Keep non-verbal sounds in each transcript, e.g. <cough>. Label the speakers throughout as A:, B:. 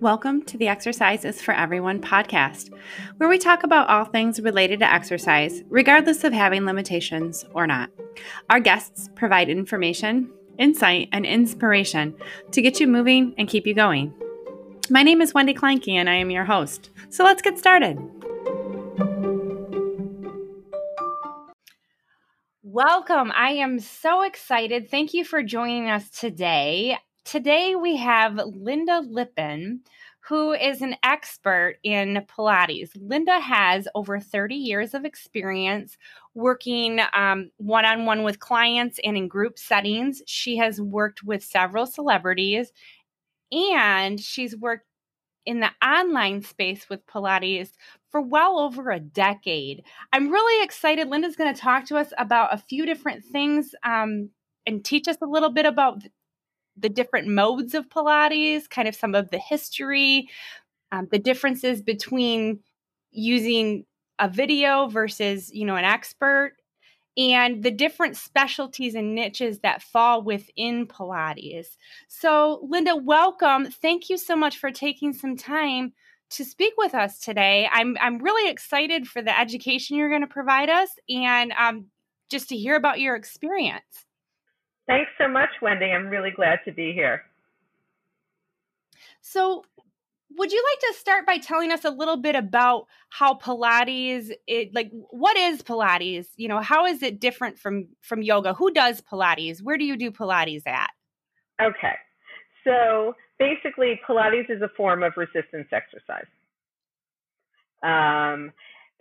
A: Welcome to the Exercises for Everyone podcast, where we talk about all things related to exercise, regardless of having limitations or not. Our guests provide information, insight, and inspiration to get you moving and keep you going. My name is Wendy Kleinke, and I am your host. So let's get started. Welcome. I am so excited. Thank you for joining us today. Today we have Linda Lippin, who is an expert in Pilates. Linda has over 30 years of experience working one on one with clients and in group settings. She has worked with several celebrities and she's worked in the online space with Pilates for well over a decade. I'm really excited. Linda's going to talk to us about a few different things um, and teach us a little bit about the different modes of Pilates, kind of some of the history, um, the differences between using a video versus, you know, an expert, and the different specialties and niches that fall within Pilates. So, Linda, welcome. Thank you so much for taking some time to speak with us today. I'm I'm really excited for the education you're going to provide us and um, just to hear about your experience.
B: Thanks so much, Wendy. I'm really glad to be here.
A: So, would you like to start by telling us a little bit about how Pilates it like what is Pilates? You know, how is it different from from yoga? Who does Pilates? Where do you do Pilates at?
B: Okay. So, basically Pilates is a form of resistance exercise. Um,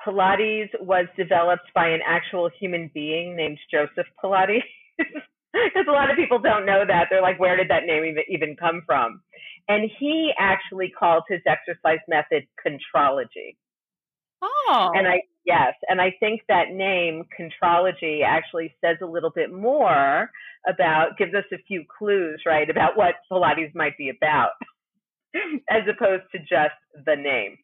B: Pilates was developed by an actual human being named Joseph Pilates. <laughs> <laughs> because a lot of people don't know that. They're like, where did that name even come from? And he actually called his exercise method contrology.
A: Oh.
B: And I, yes, and I think that name, contrology, actually says a little bit more about, gives us a few clues, right, about what Pilates might be about, <laughs> as opposed to just the name.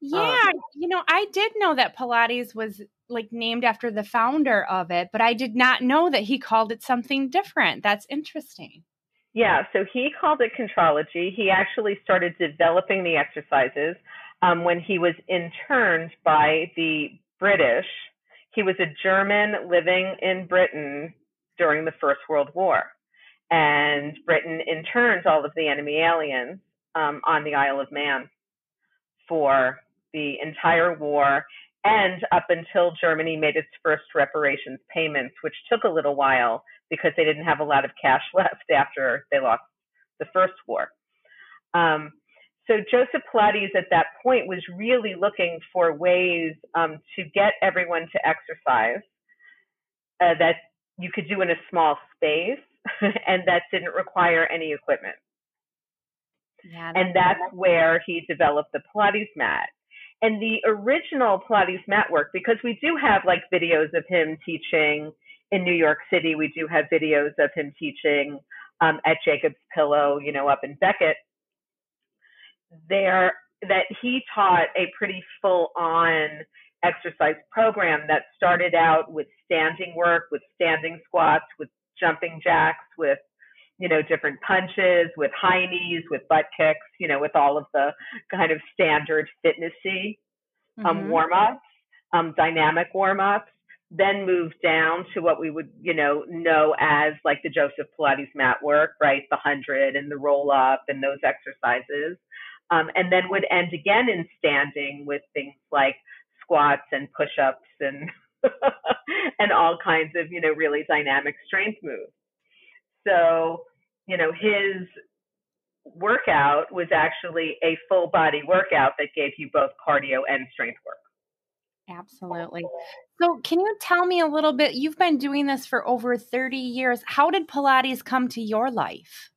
A: Yeah, um, you know, I did know that Pilates was like named after the founder of it, but I did not know that he called it something different. That's interesting.
B: Yeah, so he called it contrology. He actually started developing the exercises um, when he was interned by the British. He was a German living in Britain during the First World War. And Britain interned all of the enemy aliens um, on the Isle of Man for the entire war and up until Germany made its first reparations payments, which took a little while because they didn't have a lot of cash <laughs> left after they lost the first war. Um, so Joseph Pilates at that point was really looking for ways um, to get everyone to exercise uh, that you could do in a small space <laughs> and that didn't require any equipment. Yeah, and that's where he developed the Pilates mat and the original Pilates mat work, because we do have like videos of him teaching in New York City, we do have videos of him teaching um, at Jacob's Pillow, you know, up in Becket. There, that he taught a pretty full on exercise program that started out with standing work, with standing squats, with jumping jacks, with you know, different punches with high knees, with butt kicks, you know, with all of the kind of standard fitnessy um, mm-hmm. warm ups, um, dynamic warm ups. Then move down to what we would, you know, know as like the Joseph Pilates mat work, right? The hundred and the roll up and those exercises. Um, and then would end again in standing with things like squats and push ups and <laughs> and all kinds of, you know, really dynamic strength moves. So you know, his workout was actually a full body workout that gave you both cardio and strength work.
A: Absolutely. So, can you tell me a little bit? You've been doing this for over 30 years. How did Pilates come to your life?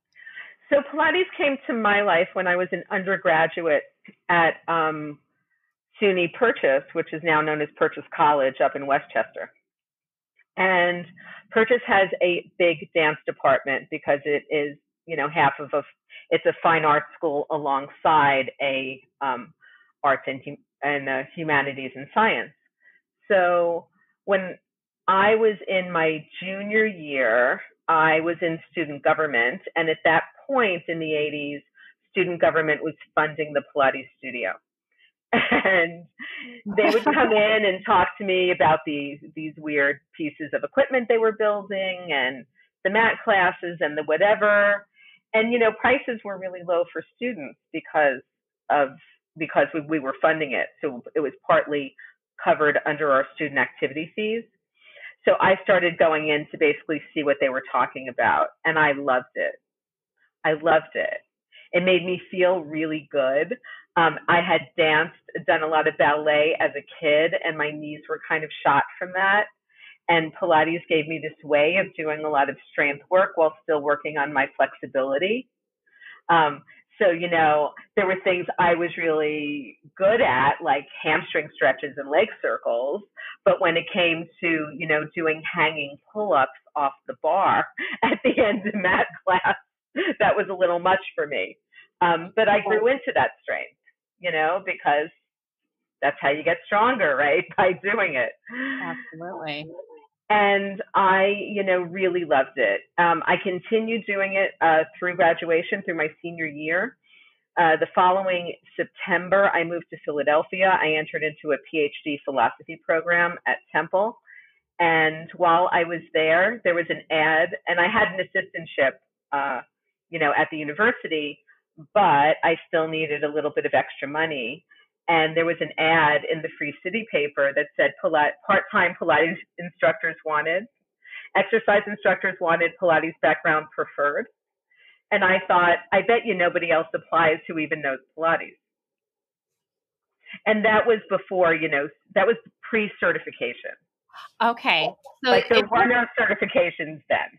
B: So, Pilates came to my life when I was an undergraduate at um, SUNY Purchase, which is now known as Purchase College up in Westchester. And Purchase has a big dance department because it is, you know, half of a, it's a fine arts school alongside a um, arts and, and uh, humanities and science. So when I was in my junior year, I was in student government. And at that point in the 80s, student government was funding the Pilates studio. And they would come in and talk to me about these these weird pieces of equipment they were building and the mat classes and the whatever. And you know, prices were really low for students because of because we, we were funding it. So it was partly covered under our student activity fees. So I started going in to basically see what they were talking about, and I loved it. I loved it. It made me feel really good. Um, I had danced, done a lot of ballet as a kid, and my knees were kind of shot from that. And Pilates gave me this way of doing a lot of strength work while still working on my flexibility. Um, so, you know, there were things I was really good at, like hamstring stretches and leg circles. But when it came to, you know, doing hanging pull ups off the bar <laughs> at the end of mat class, that was a little much for me. Um, but I grew into that strength, you know, because that's how you get stronger, right? <laughs> By doing it.
A: Absolutely.
B: And I, you know, really loved it. Um, I continued doing it uh, through graduation, through my senior year. Uh, the following September, I moved to Philadelphia. I entered into a PhD philosophy program at Temple. And while I was there, there was an ad, and I had an assistantship, uh, you know, at the university, but I still needed a little bit of extra money and there was an ad in the Free City paper that said part-time Pilates instructors wanted, exercise instructors wanted, Pilates background preferred. And I thought, I bet you nobody else applies who even knows Pilates. And that was before, you know, that was pre-certification.
A: Okay.
B: So like there were no certifications then.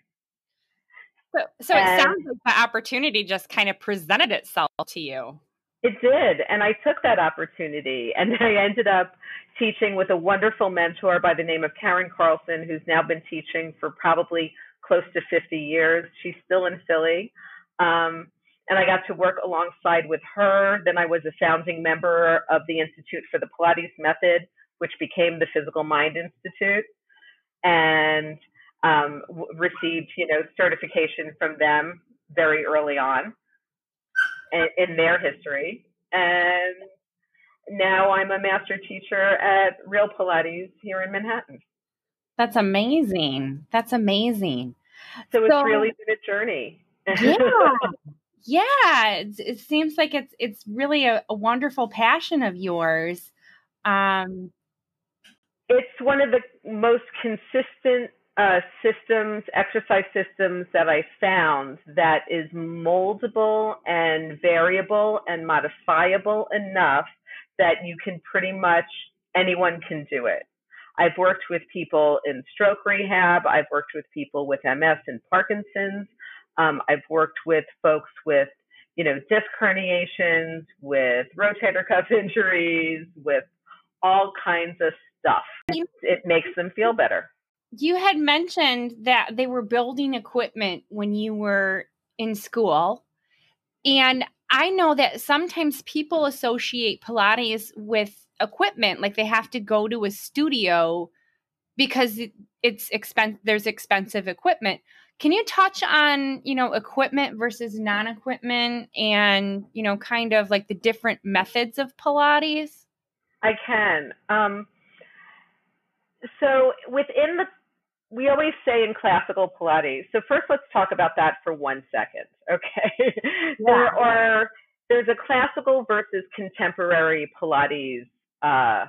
A: So, so and, it sounds like the opportunity just kind of presented itself to you.
B: It did. And I took that opportunity and <laughs> I ended up teaching with a wonderful mentor by the name of Karen Carlson, who's now been teaching for probably close to 50 years. She's still in Philly. Um, and I got to work alongside with her. Then I was a founding member of the Institute for the Pilates Method, which became the Physical Mind Institute, and um, w- received, you know, certification from them very early on in their history. And now I'm a master teacher at Real Pilates here in Manhattan.
A: That's amazing. That's amazing.
B: So it's so, really been a journey.
A: yeah. <laughs> Yeah. It, it, seems like it's it's really a, a wonderful passion of yours. Um,
B: it's one of the most consistent uh, systems, exercise systems that I found that is moldable and variable and modifiable enough that you can pretty much anyone can do it. I've worked with people in stroke rehab. I've worked with people with MS and Parkinson's. Um, I've worked with folks with, you know, disc herniations, with rotator cuff <laughs> injuries, with all kinds of stuff. It makes them feel better
A: you had mentioned that they were building equipment when you were in school. And I know that sometimes people associate Pilates with equipment, like they have to go to a studio because it's expensive there's expensive equipment. Can you touch on, you know, equipment versus non-equipment and, you know, kind of like the different methods of Pilates?
B: I can. Um, so within the we always say in classical Pilates. So first, let's talk about that for one second, <laughs> okay? Yeah. there are there's a classical versus contemporary Pilates uh,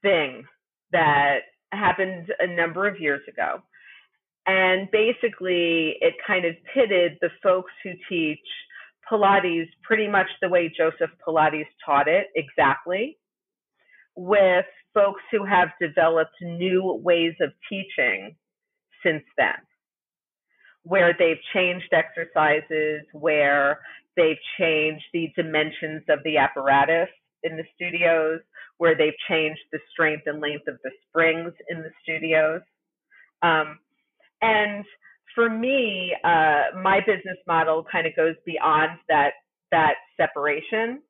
B: thing that happened a number of years ago, and basically it kind of pitted the folks who teach Pilates pretty much the way Joseph Pilates taught it exactly, with folks who have developed new ways of teaching since then, where they've changed exercises, where they've changed the dimensions of the apparatus in the studios, where they've changed the strength and length of the springs in the studios. Um, and for me, uh, my business model kind of goes beyond that that separation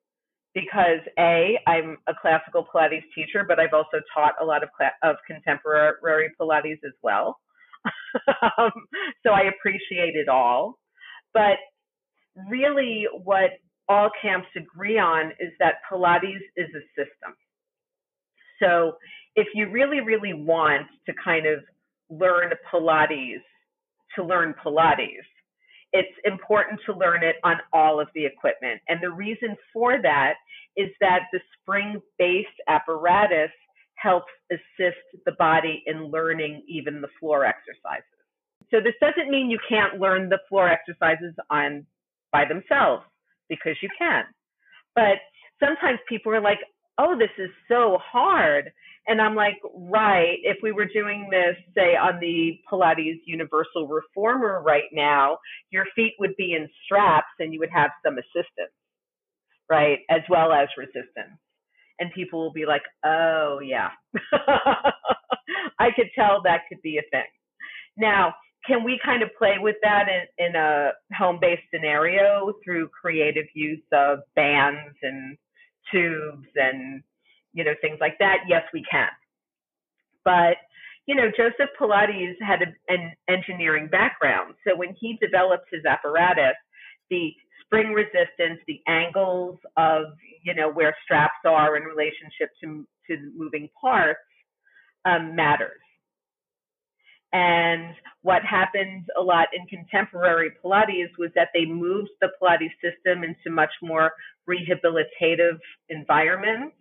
B: because a I'm a classical Pilates teacher, but I've also taught a lot of cl- of contemporary Pilates as well. <laughs> um, so I appreciate it all. But really what all camps agree on is that Pilates is a system. So if you really, really want to kind of learn Pilates, to learn Pilates, it's important to learn it on all of the equipment. And the reason for that is that the spring based apparatus helps assist the body in learning even the floor exercises. So this doesn't mean you can't learn the floor exercises on by themselves because you can. But sometimes people are like, "Oh, this is so hard." And I'm like, right, if we were doing this, say, on the Pilates Universal Reformer right now, your feet would be in straps and you would have some assistance, right, as well as resistance. And people will be like, oh, yeah. <laughs> I could tell that could be a thing. Now, can we kind of play with that in, in a home based scenario through creative use of bands and tubes and you know, things like that, yes, we can. But, you know, Joseph Pilates had a, an engineering background. So when he developed his apparatus, the spring resistance, the angles of, you know, where straps are in relationship to, to moving parts um, matters. And what happened a lot in contemporary Pilates was that they moved the Pilates system into much more rehabilitative environments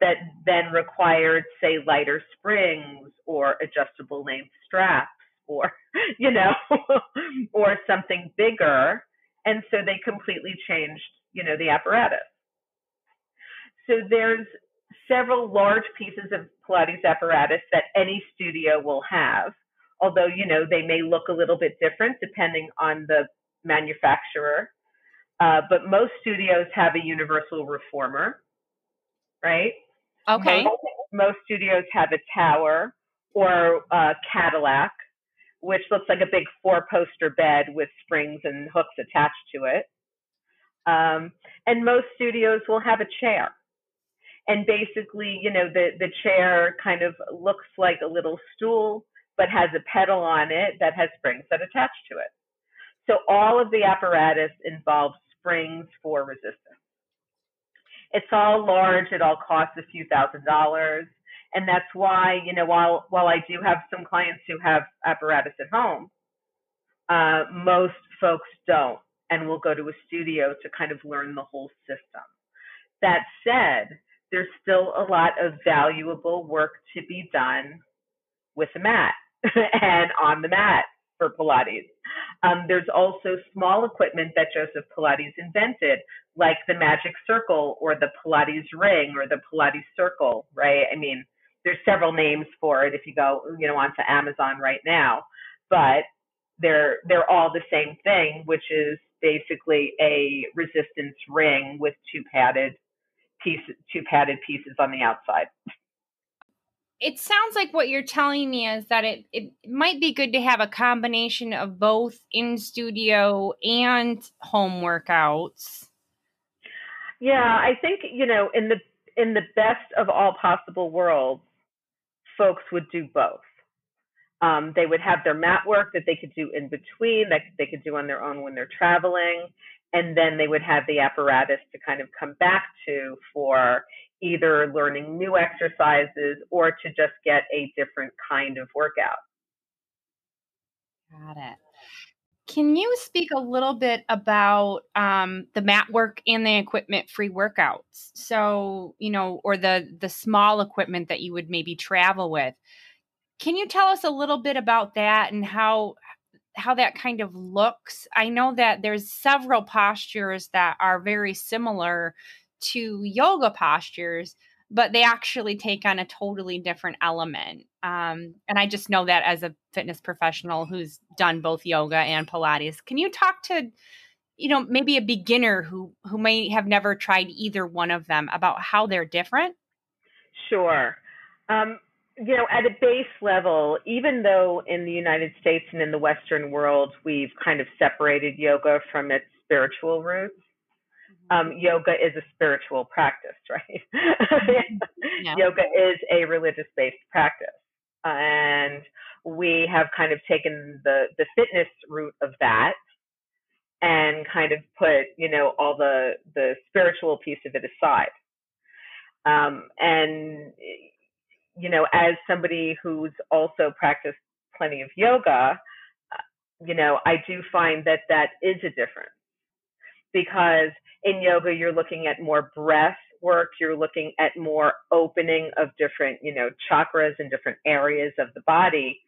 B: that then required, say, lighter springs or adjustable length straps or, <laughs> you know, <laughs> or something bigger. And so they completely changed, you know, the apparatus. So there's several large pieces of Pilates apparatus that any studio will have, although, you know, they may look a little bit different depending on the manufacturer. Uh, but most studios have a universal reformer, right?
A: Okay.
B: Most, most studios have a tower or a Cadillac, which looks like a big four poster bed with springs and hooks attached to it. Um, and most studios will have a chair. And basically, you know, the, the chair kind of looks like a little stool, but has a pedal on it that has springs that attach to it. So all of the apparatus involves springs for resistance. It's all large. It all costs a few thousand dollars. And that's why, you know, while, while I do have some clients who have apparatus at home, uh, most folks don't and will go to a studio to kind of learn the whole system. That said, there's still a lot of valuable work to be done with the mat <laughs> and on the mat for Pilates. Um, there's also small equipment that Joseph Pilates invented, like the magic circle or the Pilates ring or the Pilates circle, right? I mean, there's several names for it if you go, you know, onto Amazon right now, but they're they're all the same thing, which is basically a resistance ring with two padded pieces, two padded pieces on the outside
A: it sounds like what you're telling me is that it, it might be good to have a combination of both in studio and home workouts.
B: Yeah, I think, you know, in the in the best of all possible worlds, folks would do both. Um, they would have their mat work that they could do in between, that they could do on their own when they're traveling, and then they would have the apparatus to kind of come back to for either learning new exercises or to just get a different kind of workout.
A: Got it. Can you speak a little bit about um, the mat work and the equipment free workouts? So, you know, or the the small equipment that you would maybe travel with. Can you tell us a little bit about that and how how that kind of looks? I know that there's several postures that are very similar to yoga postures, but they actually take on a totally different element. Um, and I just know that as a fitness professional who's done both yoga and Pilates. Can you talk to, you know, maybe a beginner who who may have never tried either one of them about how they're different?
B: Sure. Um, you know, at a base level, even though in the United States and in the Western world we've kind of separated yoga from its spiritual roots, um, yoga is a spiritual practice, <laughs> right? yeah. Yoga is a religious based practice. And we have kind of taken the, the fitness route of that and kind of put, you know, all the the spiritual piece of it aside. Um, and you know, as somebody who's also practiced plenty of yoga, you know, I do find that that is a difference because in yoga you're looking at more breath work, you're looking at more opening of different, you know, chakras and different areas of the body.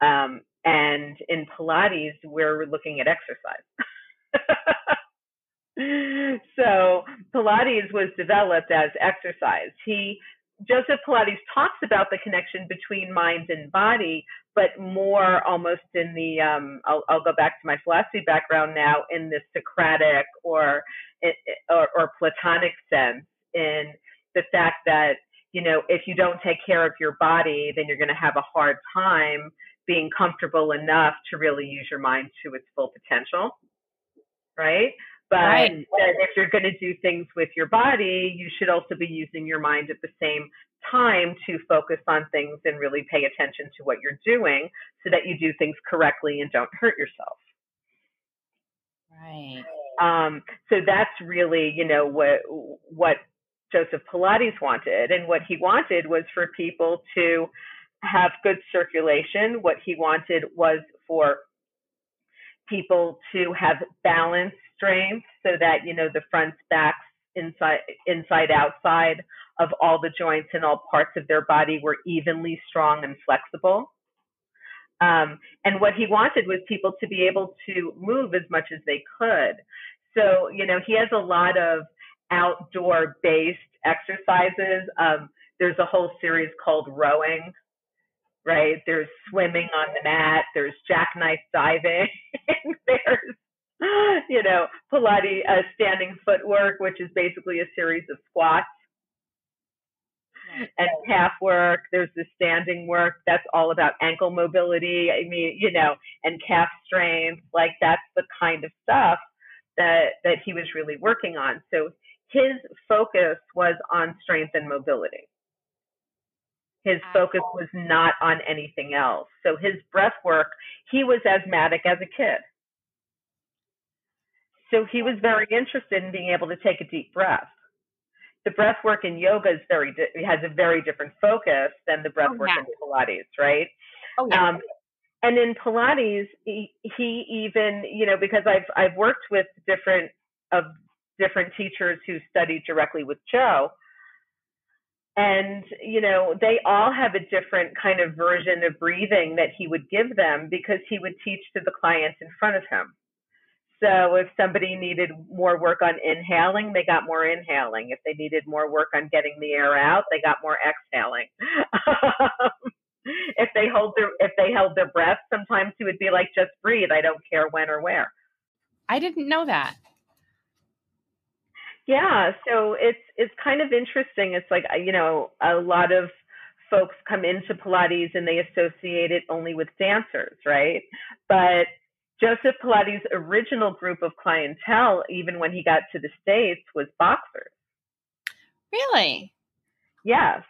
B: Um, and in Pilates, we're looking at exercise. <laughs> so Pilates was developed as exercise. He Joseph Pilates talks about the connection between mind and body, but more almost in the um, I'll, I'll, go back to my philosophy background now in the Socratic or, or or Platonic sense in the fact that you know if you don't take care of your body, then you're going to have a hard time being comfortable enough to really use your mind to its full potential, right? But right. if you're going to do things with your body, you should also be using your mind at the same time to focus on things and really pay attention to what you're doing so that you do things correctly and don't hurt yourself.
A: Right.
B: Um, so that's really, you know, what what Joseph Pilates wanted, and what he wanted was for people to have good circulation. What he wanted was for people to have balance strength so that you know the fronts backs inside inside outside of all the joints and all parts of their body were evenly strong and flexible. Um, and what he wanted was people to be able to move as much as they could. So you know he has a lot of outdoor based exercises. Um, there's a whole series called rowing right? There's swimming on the mat, there's jackknife diving, <laughs> there's you know, Pilates uh, standing footwork, which is basically a series of squats and calf work. There's the standing work that's all about ankle mobility. I mean, you know, and calf strength. Like that's the kind of stuff that that he was really working on. So his focus was on strength and mobility. His focus was not on anything else. So his breath work, he was asthmatic as a kid. So he was very interested in being able to take a deep breath. The breath work in yoga is very has a very different focus than the breath oh, work yeah. in Pilates, right?
A: Oh yeah. Um,
B: and in Pilates, he, he even you know because I've I've worked with different of different teachers who studied directly with Joe, and you know they all have a different kind of version of breathing that he would give them because he would teach to the clients in front of him. So if somebody needed more work on inhaling they got more inhaling. If they needed more work on getting the air out they got more exhaling. <laughs> If they hold their if they held their breath sometimes he would be like just breathe. I don't care when or where.
A: I didn't know that
B: yeah, so it's it's kind of interesting. It's like you know a lot of folks come into Pilates and they associate it only with dancers, right? But Joseph Pilates' original group of clientele, even when he got to the States, was boxers.
A: Really?
B: Yes.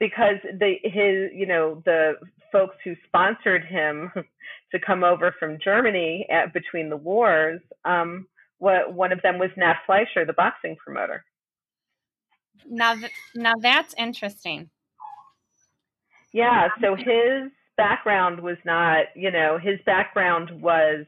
B: Because the his you know the folks who sponsored him <laughs> to come over from Germany at, between the wars um, what one of them was Nat Fleischer, the boxing promoter.
A: Now, th- now that's interesting.
B: Yeah, so his background was not, you know, his background was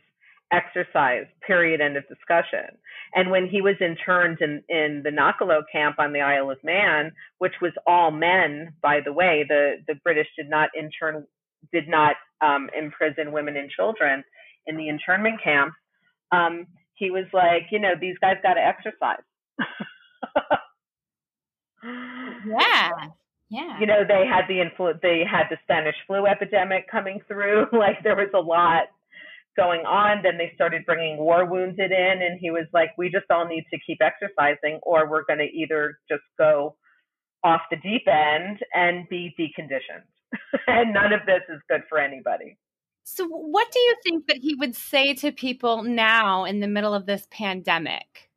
B: exercise, period, end of discussion. And when he was interned in, in the Knockaloe camp on the Isle of Man, which was all men, by the way, the, the British did not intern, did not um, imprison women and children in the internment camps. Um, he was like, you know, these guys got to exercise.
A: yeah. <laughs> Yeah.
B: You know, they had the influ- they had the Spanish flu epidemic coming through. <laughs> like there was a lot going on. Then they started bringing war wounded in, and he was like, "We just all need to keep exercising, or we're going to either just go off the deep end and be deconditioned." <laughs> and none of this is good for anybody.
A: So, what do you think that he would say to people now in the middle of this pandemic?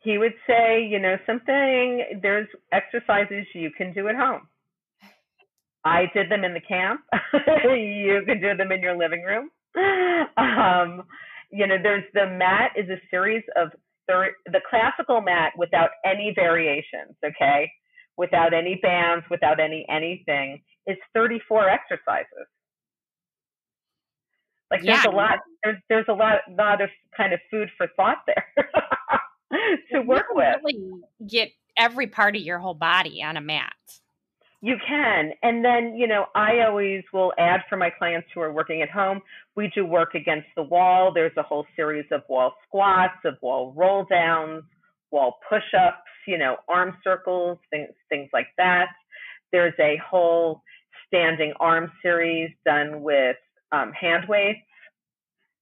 B: He would say, you know, something, there's exercises you can do at home. I did them in the camp. <laughs> you can do them in your living room. Um, You know, there's the mat is a series of thir- the classical mat without any variations, okay? Without any bands, without any anything, is 34 exercises. Like there's
A: Yeah.
B: a lot there's there's a lot lot of kind of food for thought there <laughs> to
A: You
B: work
A: can
B: with.
A: Really get every part of your whole body on a mat.
B: You can. And then, you know, I always will add for my clients who are working at home, we do work against the wall. There's a whole series of wall squats, of wall roll downs, wall push ups, you know, arm circles, things, things like that. There's a whole standing arm series done with um, hand weights.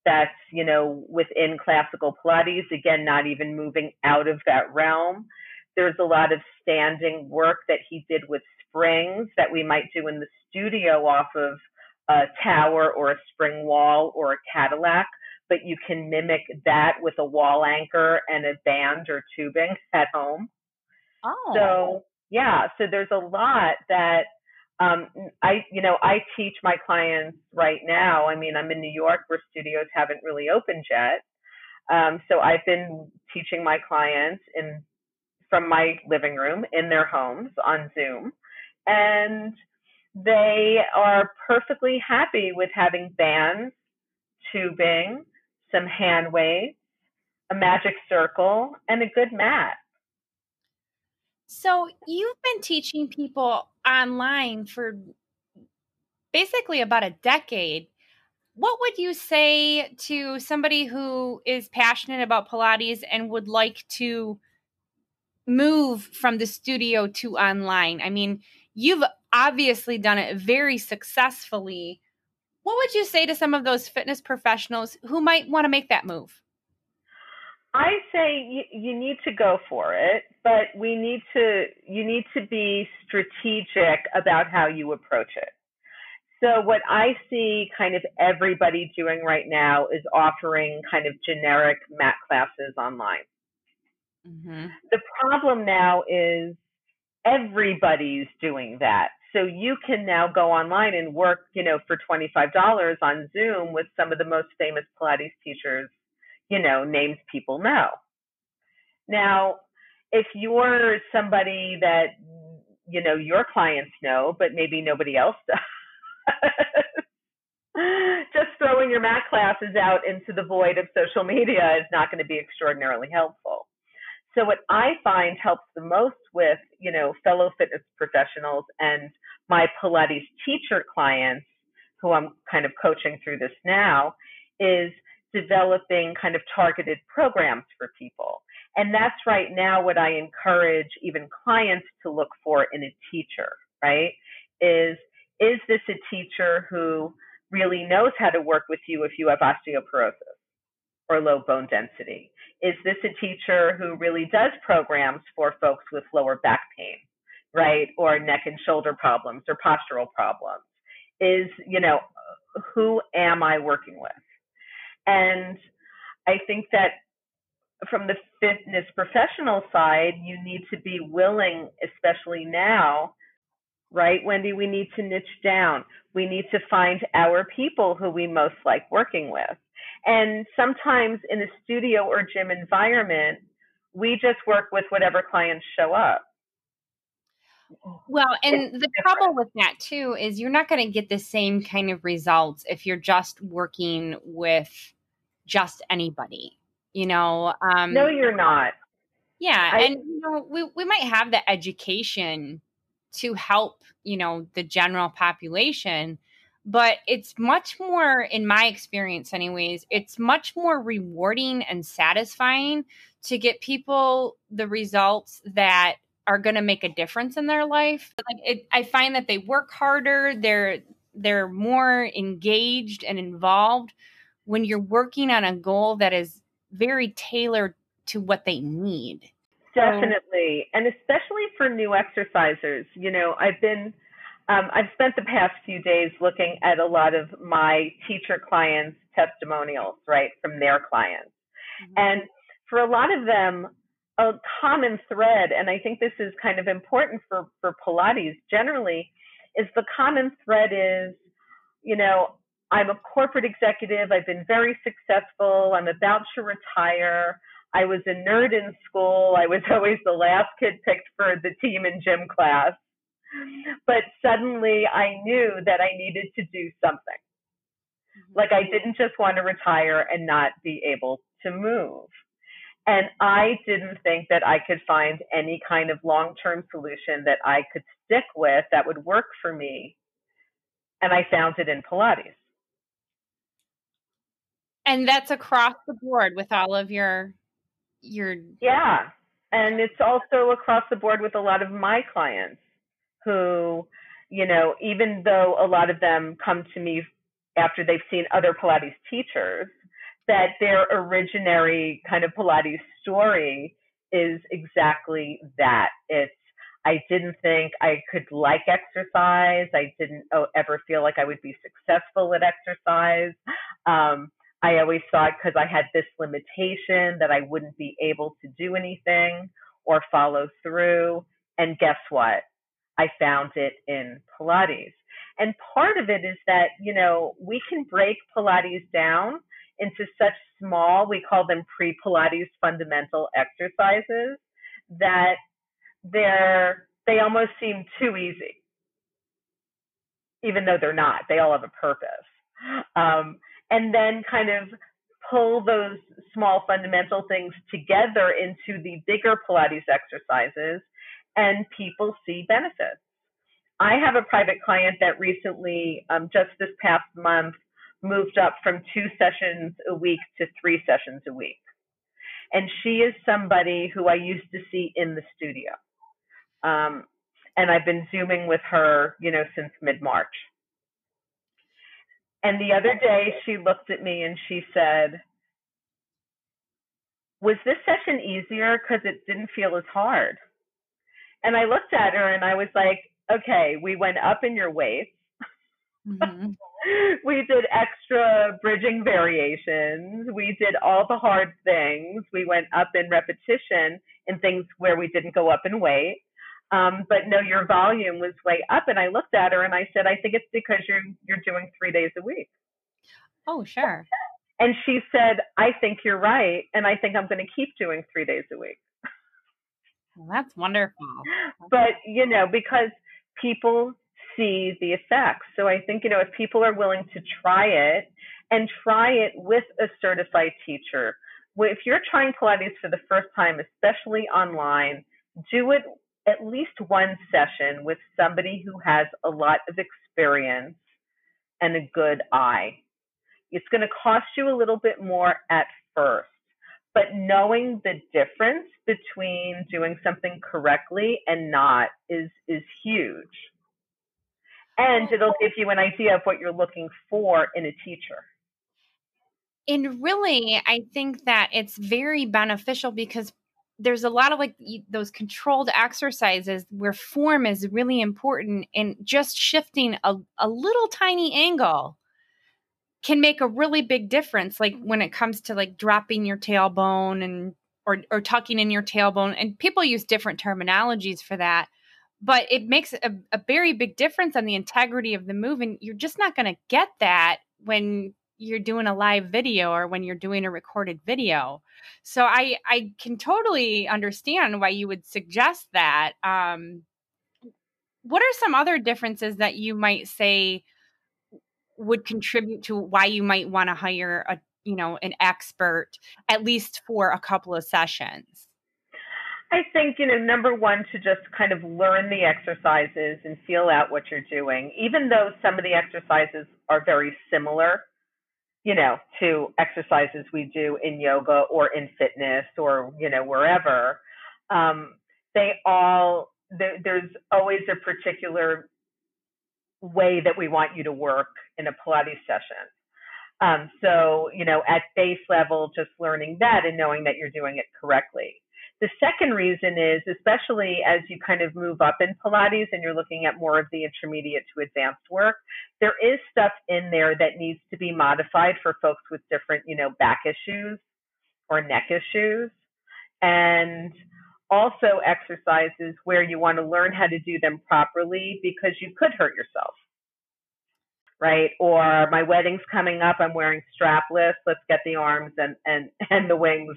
B: That's, you know, within classical Pilates, again, not even moving out of that realm. There's a lot of standing work that he did with springs that we might do in the studio off of a tower or a spring wall or a Cadillac, but you can mimic that with a wall anchor and a band or tubing at home.
A: Oh.
B: So yeah, so there's a lot that um, I, you know, I teach my clients right now. I mean, I'm in New York where studios haven't really opened yet. Um, so I've been teaching my clients in from my living room in their homes on Zoom, and they are perfectly happy with having bands, tubing, some hand waves, a magic circle, and a good mat.
A: So you've been teaching people online for basically about a decade. What would you say to somebody who is passionate about Pilates and would like to move from the studio to online? I mean, you've obviously done it very successfully. What would you say to some of those fitness professionals who might want to make that move?
B: I say you, you need to go for it, but we need to you need to be strategic about how you approach it. So what I see kind of everybody doing right now is offering kind of generic mat classes online.
A: Mm-hmm.
B: The problem now is everybody's doing that. So you can now go online and work, you know, for $25 on Zoom with some of the most famous Pilates teachers, you know, names people know. Now, if you're somebody that, you know, your clients know, but maybe nobody else <laughs> does, just throwing your mat classes out into the void of social media is not going to be extraordinarily helpful. So what I find helps the most with, you know, fellow fitness professionals and my Pilates teacher clients who I'm kind of coaching through this now is developing kind of targeted programs for people. And that's right now what I encourage even clients to look for in a teacher, right? Is is this a teacher who really knows how to work with you if you have osteoporosis or low bone density? Is this a teacher who really does programs for folks with lower back pain, right? Or neck and shoulder problems or postural problems? Is, you know, who am I working with? And I think that from the fitness professional side, you need to be willing, especially now, right, Wendy? We need to niche down. We need to find our people who we most like working with. And sometimes in a studio or gym environment, we just work with whatever clients show up.
A: Well, and the trouble with that too is you're not going to get the same kind of results if you're just working with just anybody. You know, um,
B: no, you're not.
A: Yeah,
B: I-
A: and you know, we we might have the education to help you know the general population, but it's much more, in my experience, anyways, it's much more rewarding and satisfying to get people the results that are going to make a difference in their life. Like it, I find that they work harder. They're they're more engaged and involved when you're working on a goal that is very tailored to what they need.
B: Definitely, and especially for new exercisers. You know, I've been, um, I've spent the past few days looking at a lot of my teacher clients' testimonials, right, from their clients. And for a lot of them, a common thread, and I think this is kind of important for, for Pilates generally, is the common thread is, you know, I'm a corporate executive. I've been very successful. I'm about to retire. I was a nerd in school. I was <laughs> always the last kid picked for the team in gym class. But suddenly I knew that I needed to do something. Mm-hmm. Like I didn't just want to retire and not be able to move. And I didn't think that I could find any kind of long term solution that I could stick with that would work for me. And I found it in Pilates.
A: And that's across the board with all of your your
B: Yeah. And it's also across the board with a lot of my clients who, you know, even though a lot of them come to me after they've seen other Pilates teachers, that their originary kind of Pilates story is exactly that. It's I didn't think I could like exercise. I didn't oh, ever feel like I would be successful at exercise. Um, I always thought because I had this limitation that I wouldn't be able to do anything or follow through. And guess what? I found it in Pilates. And part of it is that, you know, we can break Pilates down into such small, we call them pre Pilates fundamental exercises that they're, they almost seem too easy, even though they're not. They all have a purpose. Um, and then kind of pull those small fundamental things together into the bigger Pilates exercises, and people see benefits. I have a private client that recently, um, just this past month, moved up from two sessions a week to three sessions a week. And she is somebody who I used to see in the studio. Um, and I've been Zooming with her, you know, since mid March. And the other day she looked at me and she said, Was this session easier? Because it didn't feel as hard. And I looked at her and I was like, Okay, we went up in your weights. Mm-hmm. <laughs> we did extra bridging variations. We did all the hard things. We went up in repetition in things where we didn't go up in weight. Um, but no, your volume was way up. And I looked at her and I said, I think it's because you're you're doing three days a week.
A: Oh, sure. <laughs>
B: And she said, I think you're right, and I think I'm going to keep doing three days a week.
A: Well, that's wonderful. <laughs>
B: But you know, because people see the effects. So I think, you know, if people are willing to try it and try it with a certified teacher, if you're trying Pilates for the first time, especially online, do it at least one session with somebody who has a lot of experience and a good eye. It's going to cost you a little bit more at first, but knowing the difference between doing something correctly and not is is huge. And it'll give you an idea of what you're looking for in a teacher.
A: And really, I think that it's very beneficial because there's a lot of like those controlled exercises where form is really important and just shifting a, a little tiny angle can make a really big difference like when it comes to like dropping your tailbone and or, or tucking in your tailbone and people use different terminologies for that but it makes a, a very big difference on the integrity of the move and you're just not going to get that when you're doing a live video or when you're doing a recorded video. So I I can totally understand why you would suggest that. Um, what are some other differences that you might say would contribute to why you might want to hire a you know an expert at least for a couple of sessions?
B: I think, you know, number one, to just kind of learn the exercises and feel out what you're doing, even though some of the exercises are very similar you know, to exercises we do in yoga or in fitness or, you know, wherever, um, they all, there, there's always a particular way that we want you to work in a Pilates session. Um, so, you know, at base level, just learning that and knowing that you're doing it correctly. The second reason is, especially as you kind of move up in Pilates and you're looking at more of the intermediate to advanced work, there is stuff in there that needs to be modified for folks with different, you know, back issues or neck issues. And also exercises where you want to learn how to do them properly because you could hurt yourself. right? Or my wedding's coming up, I'm wearing strapless. Let's get the arms and and <laughs> and the wings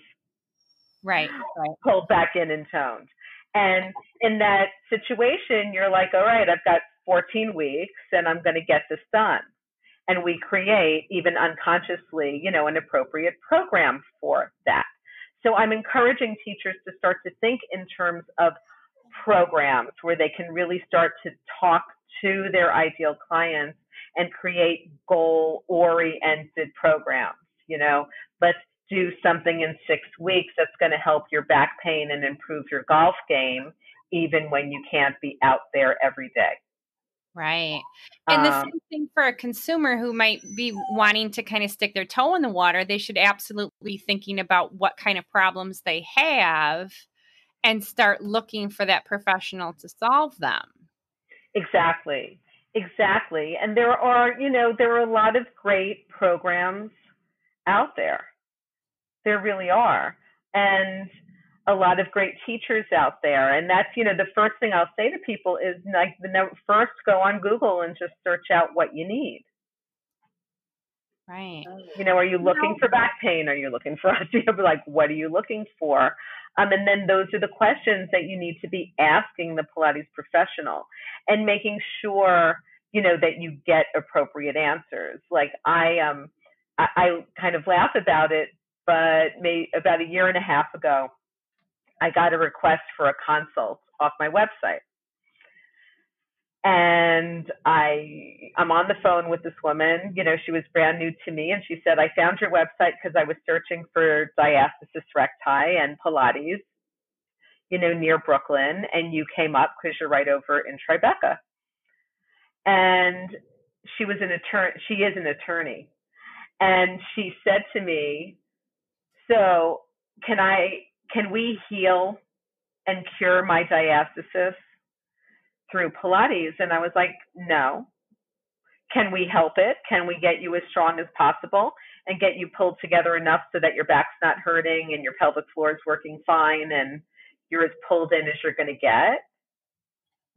A: right, right.
B: pulled back in and toned. And in that situation, you're like, all right, I've got 14 weeks and I'm going to get this done. And we create, even unconsciously, you know, an appropriate program for that. So I'm encouraging teachers to start to think in terms of programs where they can really start to talk to their ideal clients and create goal oriented programs. You know, let's do something in six weeks that's going to help your back pain and improve your golf game, even when you can't be out there every day.
A: Right. And the um, same thing for a consumer who might be wanting to kind of stick their toe in the water, they should absolutely be thinking about what kind of problems they have and start looking for that professional to solve them.
B: Exactly. Exactly. And there are, you know, there are a lot of great programs out there. There really are. And a lot of great teachers out there. And that's, you know, the first thing I'll say to people is like the first go on Google and just search out what you need.
A: Right.
B: You know, are you looking for back pain? Are you looking for <laughs> osteoporosis? Like, what are you looking for? Um, and then those are the questions that you need to be asking the Pilates professional and making sure, you know, that you get appropriate answers. Like I, um, I, I kind of laugh about it, but may, about a year and a half ago, I got a request for a consult off my website. And I I'm on the phone with this woman, you know, she was brand new to me and she said, I found your website because I was searching for diastasis recti and Pilates, you know, near Brooklyn, and you came up because you're right over in Tribeca. And she was an attorney she is an attorney. And she said to me, So can I can we heal and cure my diastasis through Pilates? And I was like, no. Can we help it? Can we get you as strong as possible and get you pulled together enough so that your back's not hurting and your pelvic floor is working fine and you're as pulled in as you're going to get?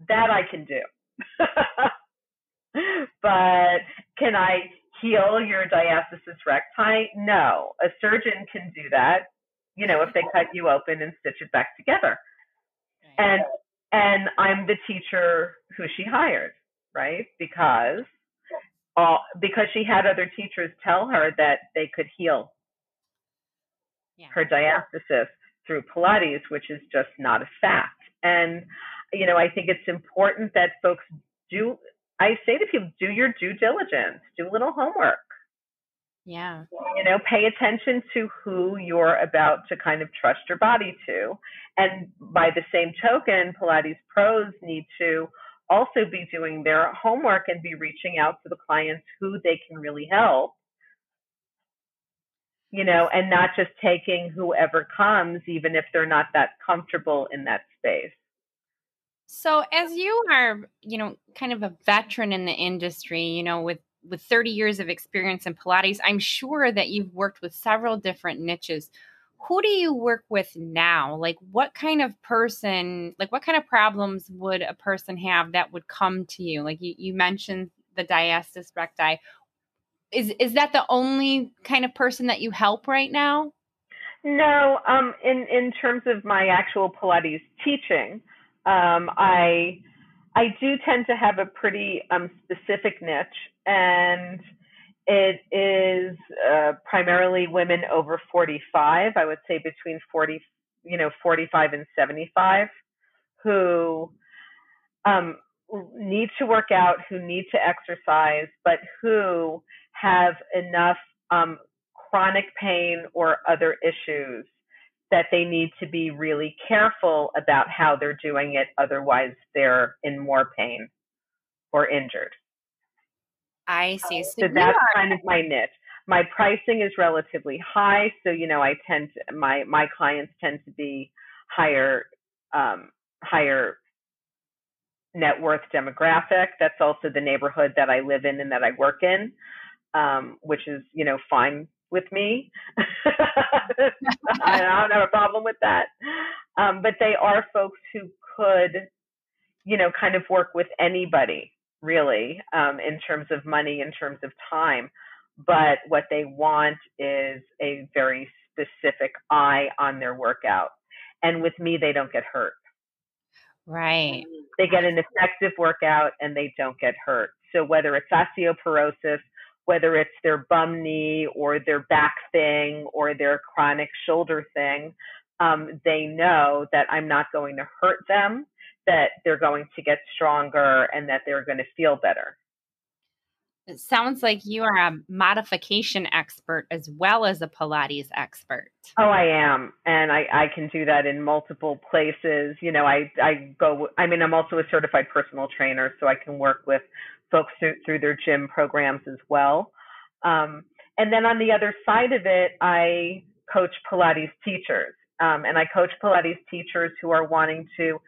B: That I can do. <laughs> but can I heal your diastasis recti? No. A surgeon can do that you know, if they cut you open and stitch it back together. And and I'm the teacher who she hired, right? Because all because she had other teachers tell her that they could heal yeah. her diastasis through Pilates, which is just not a fact. And you know, I think it's important that folks do I say to people, do your due diligence, do a little homework.
A: Yeah.
B: You know, pay attention to who you're about to kind of trust your body to. And by the same token, Pilates pros need to also be doing their homework and be reaching out to the clients who they can really help. You know, and not just taking whoever comes, even if they're not that comfortable in that space.
A: So, as you are, you know, kind of a veteran in the industry, you know, with with 30 years of experience in Pilates, I'm sure that you've worked with several different niches. Who do you work with now? Like, what kind of person, like, what kind of problems would a person have that would come to you? Like, you, you mentioned the diastasis recti. Is, is that the only kind of person that you help right now?
B: No, um, in, in terms of my actual Pilates teaching, um, I I do tend to have a pretty um, specific niche, and it is uh, primarily women over 45. I would say between 40, you know, 45 and 75, who um, need to work out, who need to exercise, but who have enough um, chronic pain or other issues that they need to be really careful about how they're doing it. Otherwise, they're in more pain or injured.
A: I see.
B: So, so that's are- kind of my niche. My pricing is relatively high, so you know I tend to, my my clients tend to be higher um, higher net worth demographic. That's also the neighborhood that I live in and that I work in, um, which is you know fine with me. <laughs> I don't have a problem with that. Um, but they are folks who could, you know, kind of work with anybody, really, um, in terms of money, in terms of time. But what they want is a very specific eye on their workout. And with me, they don't get hurt.
A: Right.
B: They get an effective workout and they don't get hurt. So whether it's osteoporosis, whether it's their bum knee or their back thing or their chronic shoulder thing, um, they know that I'm not going to hurt them, that they're going to get stronger, and that they're going to feel better.
A: It sounds like you are a modification expert as well as a Pilates expert.
B: Oh, I am. And I, I can do that in multiple places. You know, I, I go, I mean, I'm also a certified personal trainer, so I can work with folks through, through their gym programs as well. Um, and then on the other side of it, I coach Pilates teachers. Um, and I coach Pilates teachers who are wanting to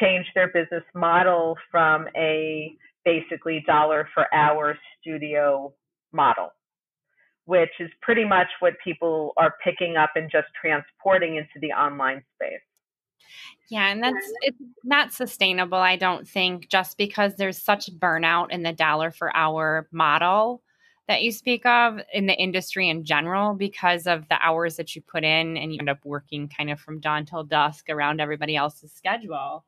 B: change their business model from a basically dollar for hour studio model, which is pretty much what people are picking up and just transporting into the online space.
A: Yeah, and that's it's not sustainable, I don't think, just because there's such burnout in the dollar for hour model that you speak of in the industry in general because of the hours that you put in and you end up working kind of from dawn till dusk around everybody else's schedule.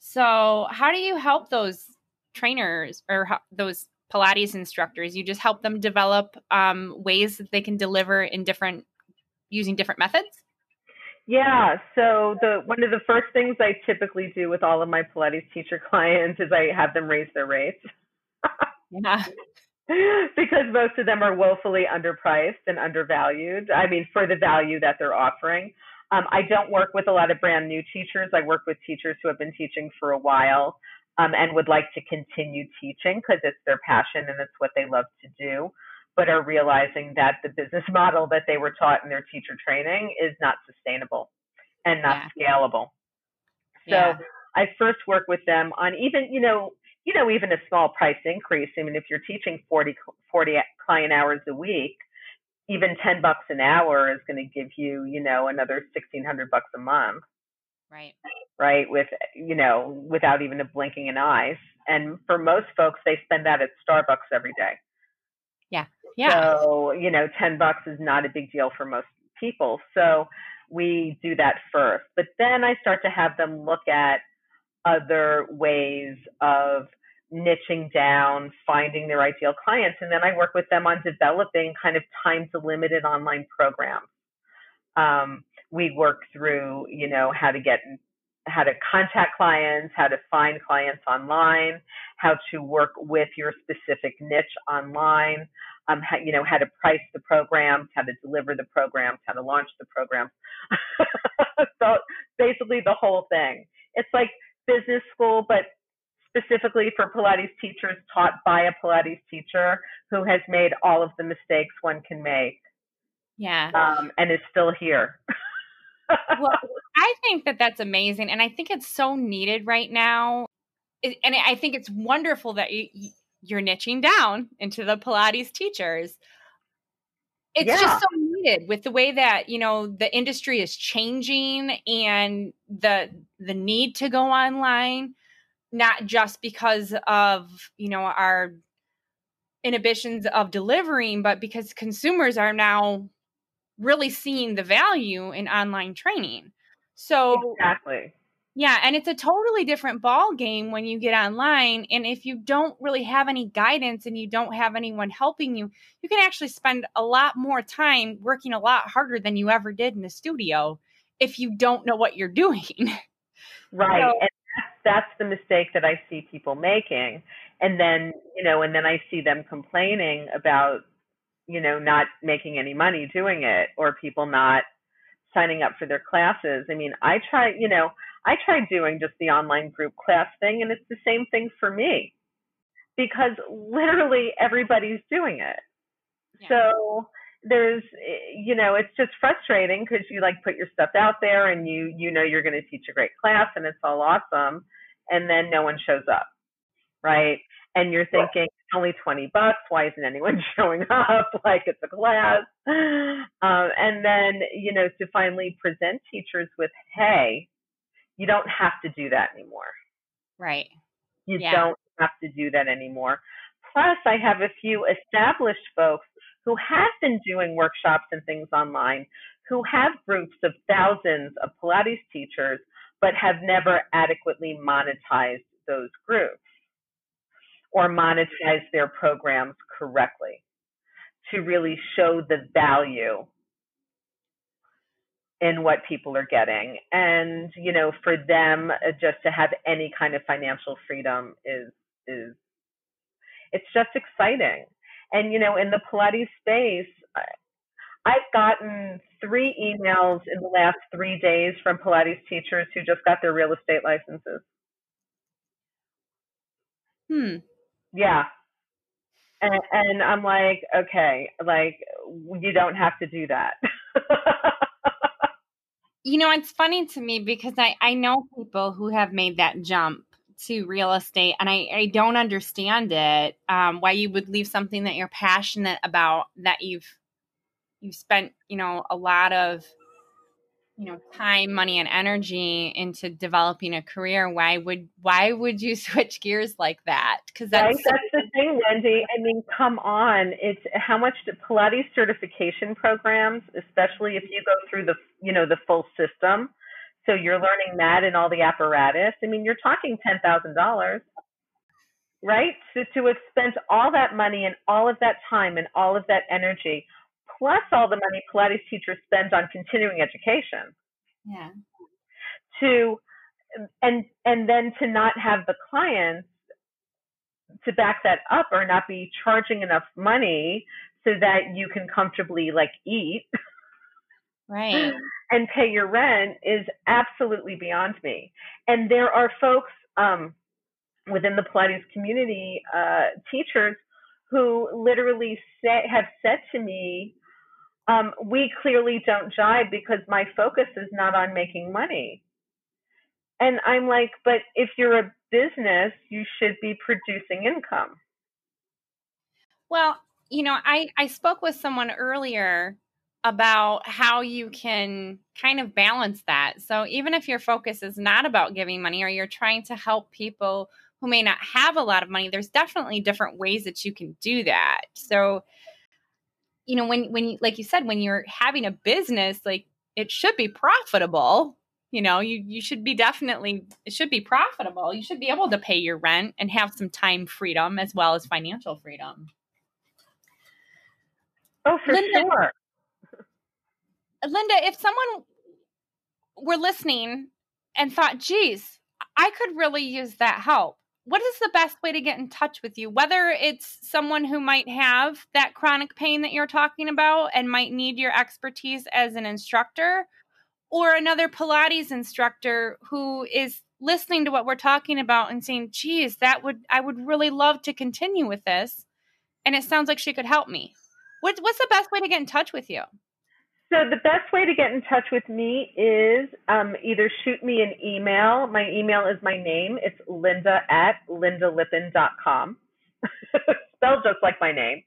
A: So, how do you help those trainers or how, those Pilates instructors? You just help them develop um, ways that they can deliver in different using different methods.
B: Yeah, so the one of the first things I typically do with all of my Pilates teacher <laughs> clients is I have them raise their rates.
A: yeah. <laughs>
B: because most of them are woefully underpriced and undervalued. I mean, for the value that they're offering. Um, I don't work with a lot of brand new teachers. I work with teachers who have been teaching for a while um, and would like to continue teaching because it's their passion and it's what they love to do, but are realizing that the business <laughs> model that they were taught in their teacher training is not sustainable and not yeah. scalable. So yeah. I first work with them on even, you know, you know, even a small price increase. I mean, if you're teaching 40, 40 client hours a week, even 10 bucks an hour is going to give you, you know, another 1600 bucks a month.
A: Right.
B: Right. With, you know, without even a blinking an eye. And for most folks, they spend that at Starbucks every day.
A: Yeah.
B: So, you know, 10 bucks is not a big deal for most people. So we do that first. But then I start to have them look at other ways of niching down, finding their ideal clients. And then I work with them on developing kind of time to limited online programs. Um, we work through, you know, how to get, how to contact clients, how to find clients online, how to work with your specific niche online, um, how, you know, how to price the programs, how to deliver the programs, how to launch the programs. <laughs> so basically the whole thing. It's like business school, but specifically for Pilates teachers taught by a Pilates teacher who has made all of the mistakes one can make.
A: Yeah.
B: Um, and is still here. <laughs>
A: well, I think that that's amazing. And I think it's so needed right now. And I think it's wonderful that you, you're niching down into the Pilates teachers. It's yeah. just so needed with the way that you know the industry is changing and the the need to go online not just because of you know our inhibitions of delivering but because consumers are now really seeing the value in online training so
B: exactly
A: yeah, and it's a totally different ball game when you get online and if you don't really have any guidance and you don't have anyone helping you, you can actually spend a lot more time working a lot harder than you ever did in the studio if you don't know what you're doing. <laughs>
B: Right. So, and that's, that's the mistake that I see people making. And then, you know, and then I see them complaining about, you know, not making any money doing it or people not signing up for their classes. I mean, I try, you know, I tried doing just the online group class thing, and it's the same thing for me. Because literally everybody's doing it. Yeah. So there's you know it's just frustrating because you like put your stuff out there and you you know you're going to teach a great class and it's all awesome and then no one shows up right? And you're thinking it's only 20 bucks. Why isn't anyone <laughs> showing up? Like it's a class. Um, and then you know to finally present teachers with hey you don't have to do that anymore.
A: Right.
B: You yeah. don't have to do that anymore. Plus, I have a few established folks who have been doing workshops and things online, who have groups of thousands of Pilates teachers, but have never adequately monetized those groups or monetized their programs correctly to really show the value in what people are getting. And, you know, for them uh, just to have any kind of financial freedom is, is, it's just exciting. And, you know, in the Pilates space, I've gotten three emails in the last three days from Pilates teachers who just got their real estate licenses.
A: Hmm.
B: Yeah. And, and I'm like, okay, like, you don't have to do that. <laughs>
A: You know, it's funny to me because I, I know people who have made that jump to real estate and I, I don't understand it. Um, why you would leave something that you're passionate about that you've you've spent, you know, a lot of you know time money and energy into developing a career why would why would you <laughs> switch gears like that?
B: Because that's right? that's the thing wendy. I mean come on. It's how much do pilates certification programs especially if you go through the you know the full system so you're learning that and all the apparatus. I mean you're talking ten thousand dollars. Right? So to have spent all that money and all of that time and all of that energy plus all the money Pilates teachers spend on continuing education.
A: Yeah.
B: To and and then to not have the clients to back that up or not be charging enough money so that you can comfortably like eat
A: right <gasps>
B: and pay your rent is absolutely beyond me and there are folks um, within the pilates community uh, teachers who literally say, have said to me um, we clearly don't jive because my focus is not on making money. And I'm like, but if you're a business, you should be producing income.
A: Well, you know, I, I spoke with someone earlier about how you can kind of balance that. So even if your focus is not about giving money or you're trying to help people who may not have a lot of money, there's definitely different ways that you can do that. So you know when when you, like you said when you're having a business like it should be profitable you know you you should be definitely it should be profitable. You should be able to pay your rent and have some time freedom as well as financial freedom.
B: Oh for linda, sure.
A: Linda if someone were listening and thought geez i could really use that help what is the best way to get in touch with you? Whether it's someone who might have that chronic pain that you're talking about and might need your expertise as an instructor, or another Pilates instructor who is listening to what we're talking about and saying, geez, that would, I would really love to continue with this. And it sounds like she could help me. What, what's the best way to get in touch with you?
B: So the best way to get in touch with me is um, either shoot me an email. My email is my name. It's linda at lindalippin.com. <laughs> Spelled just like my name.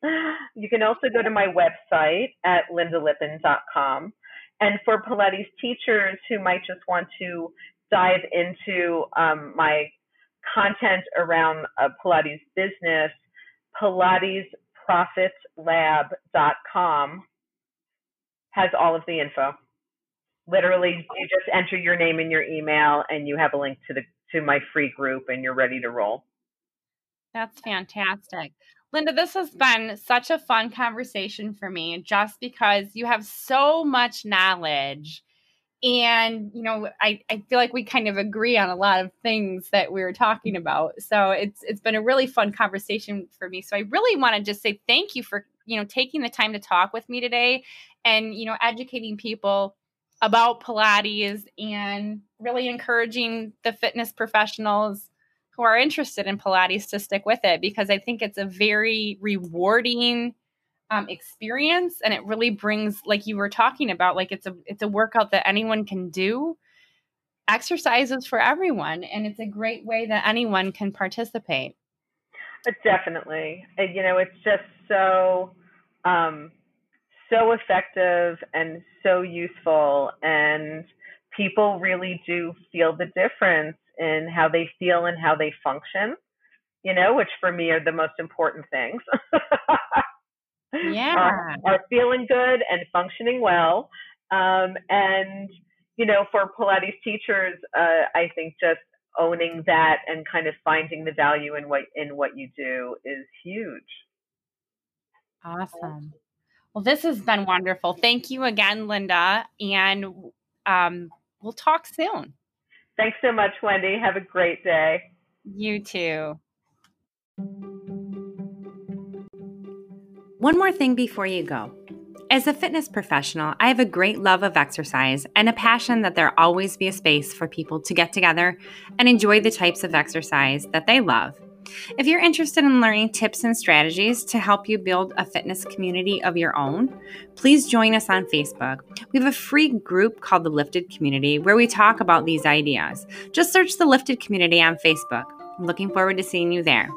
B: You can also go to my website at lindalippin.com. And for Pilates teachers who might just want to dive into um, my content around uh, Pilates business, pilatesprofitlab.com has all of the info. Literally, you just enter your name and your email, and you have a link to the to my free group, and you're ready to roll.
A: That's fantastic. Linda, this has been such a fun conversation for me just because you have so much knowledge. And, you know, I, I feel like we kind of agree on a lot of things that we were talking about. So it's it's been a really fun conversation for me. So I really want to just say thank you for, you know, taking the time to talk with me today and you know educating people about pilates and really encouraging the fitness professionals who are interested in pilates to stick with it because i think it's a very rewarding um, experience and it really brings like you were talking about like it's a it's a workout that anyone can do. Exercises for everyone and it's a great way that anyone can participate.
B: Definitely. You know it's just so um, so effective and so useful and people really do feel the difference in how they feel and how they function you know, which for me are the most important things. <laughs>
A: yeah.
B: Are, are, feeling good and functioning well. Um, and, you know, for Pilates teachers, uh, I think just owning that and kind of finding the value in what in what you do is huge.
A: Awesome. Well, this has been wonderful. Thank you again, Linda, and um, we'll talk soon.
B: Thanks so much, Wendy. Have a great day.
A: You too. One more thing before you go. As a fitness professional, I have a great love of exercise and a passion that there always be a space for people to get together and enjoy the types of exercise that they love. If you're interested in learning tips and strategies to help you build a fitness community of your own, please join us on Facebook. We have a free group called the Lifted Community where we talk about these ideas. Just search the Lifted Community on Facebook. I'm looking forward to seeing you there.